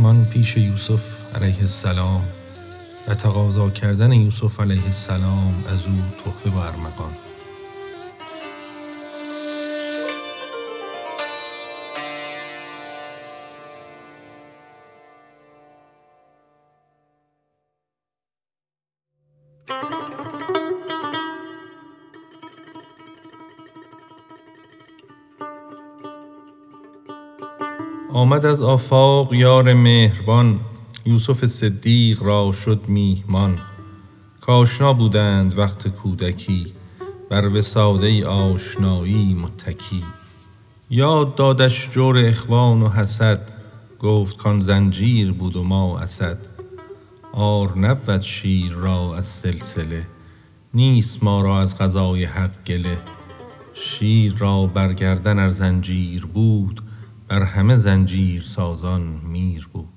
مهمان پیش یوسف علیه السلام و تقاضا کردن یوسف علیه السلام از او تحفه و ارمغان. آمد از آفاق یار مهربان یوسف صدیق را شد میهمان. کآشنا بودند وقت کودکی بر وساده آشنایی متکی. یاد دادش جور اخوان و حسد گفت کآن زنجیر بود و ما اسد. عار نبود شیر را از سلسله نیست ما را از قضای حق گله. شیر را بر گردن ار زنجیر بود بر همه زنجیرسازان میر بود.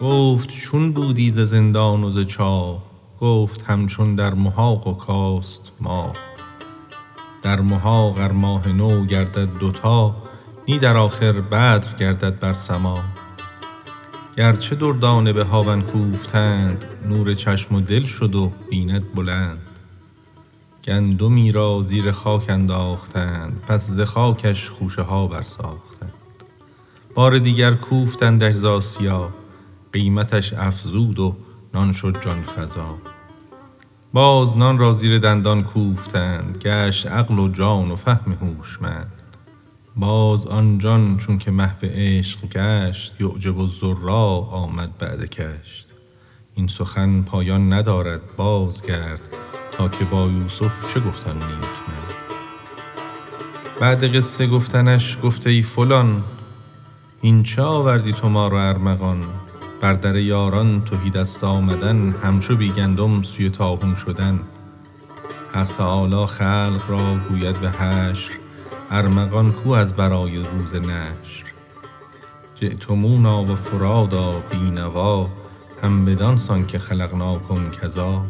گفت چون بودی ز زندان و ز چاه گفت همچون در محاق و کاست ماه. در محاق ار ماه نو گردد دوتا نی در آخر بدر گردد بر سما. گرچه دردانه به هاون کوفتند نور چشم و دل شد و بیند بلند. گندمی را زیر خاک انداختند پس ز خاکش خوشه ها برساختند. بار دیگر کوفتندش ز آسیا قیمتش افزود و نان شد جان فزا. باز نان را زیر دندان کوفتند گشت عقل و جان و فهم هوشمند. باز آن جان چونک محو عشق گشت یعجب الضرا آمد بعد کشت. این سخن پایان ندارد باز گرد تا که با یوسف چه گفت آن نیک مرد بعد قصه گفتنش گفت ای فلان هین چه آوردی تو ما را ارمغان؟ بر در یاران تهی دست آمدن همچو بی گندم سوی طاحون شدن. حق تعالی خلق را گوید به حشر ارمغان کو از برای روز نشر. جیتمونا و فرادا بی نوا هم بدان سان که خلقناکم کذا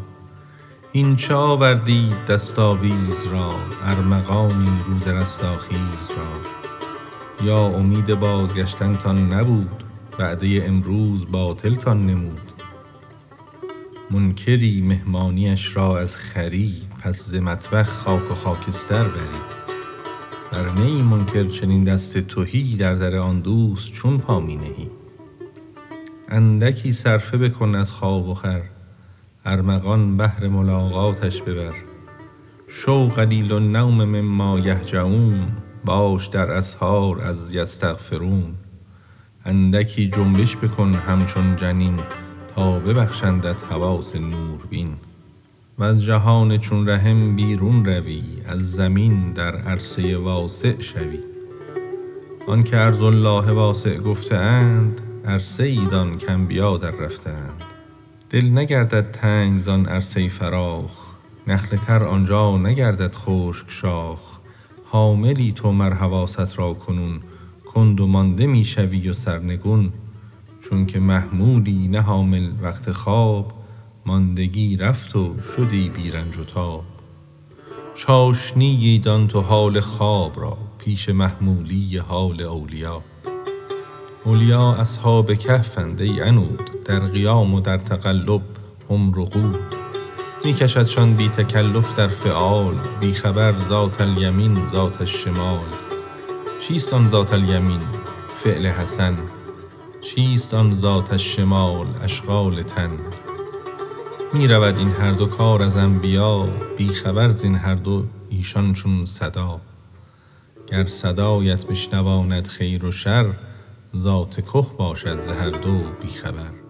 هین چه آوردید دست آویز را ارمغانی روز رستاخیز را. یا امید بازگشتنتان نبود وعده امروز باطلتان نمود. منکری مهمانیش را از خری پس ز مطبخ خاک و خاکستر بری. ور نه ای منکر چنین دست تهی در در آن دوست چون پا می نهی؟ اندکی صرفه بکن از خواب و خور ارمغان بهر ملاقاتش ببر. شو قلیل النوم مما یهجؤون باش در اسحار از یستغفرون. اندکی جنبش بکن همچون جنین تا ببخشندت حواس نوربین. وز جهان چون رحم بیرون روی از زمین در عرصه واسع شوی. آنک ارض الله واسع گفته اند عرصه ای دان کانبیا دررفته اند دل نگردد تنگ زان عرصه فراخ نخل تر آن جا نگردد خشک شاخ. حاملی تو مر حواست را کنون کند و مانده می شوی و سرنگون. چونک محمولی نه حامل وقت خواب ماندگی رفت و شدی بی رنج و تاب. چاشنیی دان تو حال خواب را پیش محمولی حال اولیا. اولیا اصحاب کهفند ای عنود در قیام و در تقلب هم رقود. می کشدشان بی تکلف در فعال بی خبر ذات الیمین ذات الشمال. چیست آن ذات الیمین؟ فعل حسن. چیست آن ذات الشمال؟ اشغال تن. می رود این هر دو کار از انبیا بی خبر زین هر دو ایشان چون صدا. گر صدایت بشنواند خیر و شر ذات که باشد ز هر دو بی خبر.